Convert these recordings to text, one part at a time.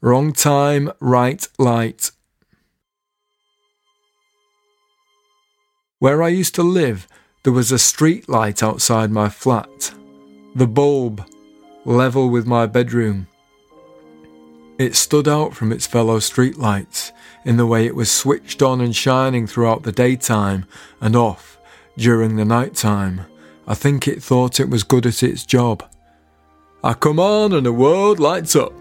Wrong time, right light. Where I used to live, there was a street light outside my flat. The bulb, level with my bedroom. It stood out from its fellow streetlights in the way it was switched on and shining throughout the daytime and off during the night time. I think it thought it was good at its job. I come on and the world lights up.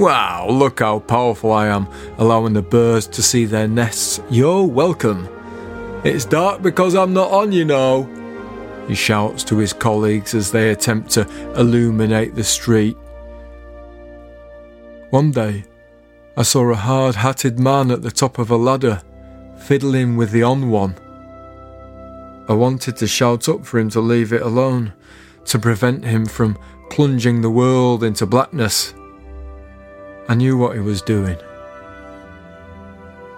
Wow, look how powerful I am, allowing the birds to see their nests. You're welcome. It's dark because I'm not on, you know. He shouts to his colleagues as they attempt to illuminate the street. One day, I saw a hard hatted man at the top of a ladder, fiddling with the on one. I wanted to shout up for him to leave it alone, to prevent him from plunging the world into blackness. I knew what he was doing.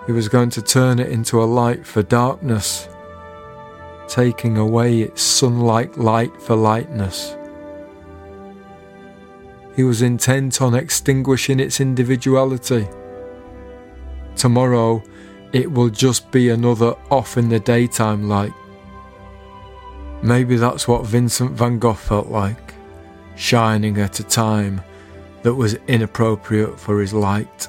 He was going to turn it into a light for darkness, taking away its sunlight light for lightness. He was intent on extinguishing its individuality. Tomorrow, it will just be another off in the daytime light. Maybe that's what Vincent van Gogh felt like, shining at a time that was inappropriate for his light.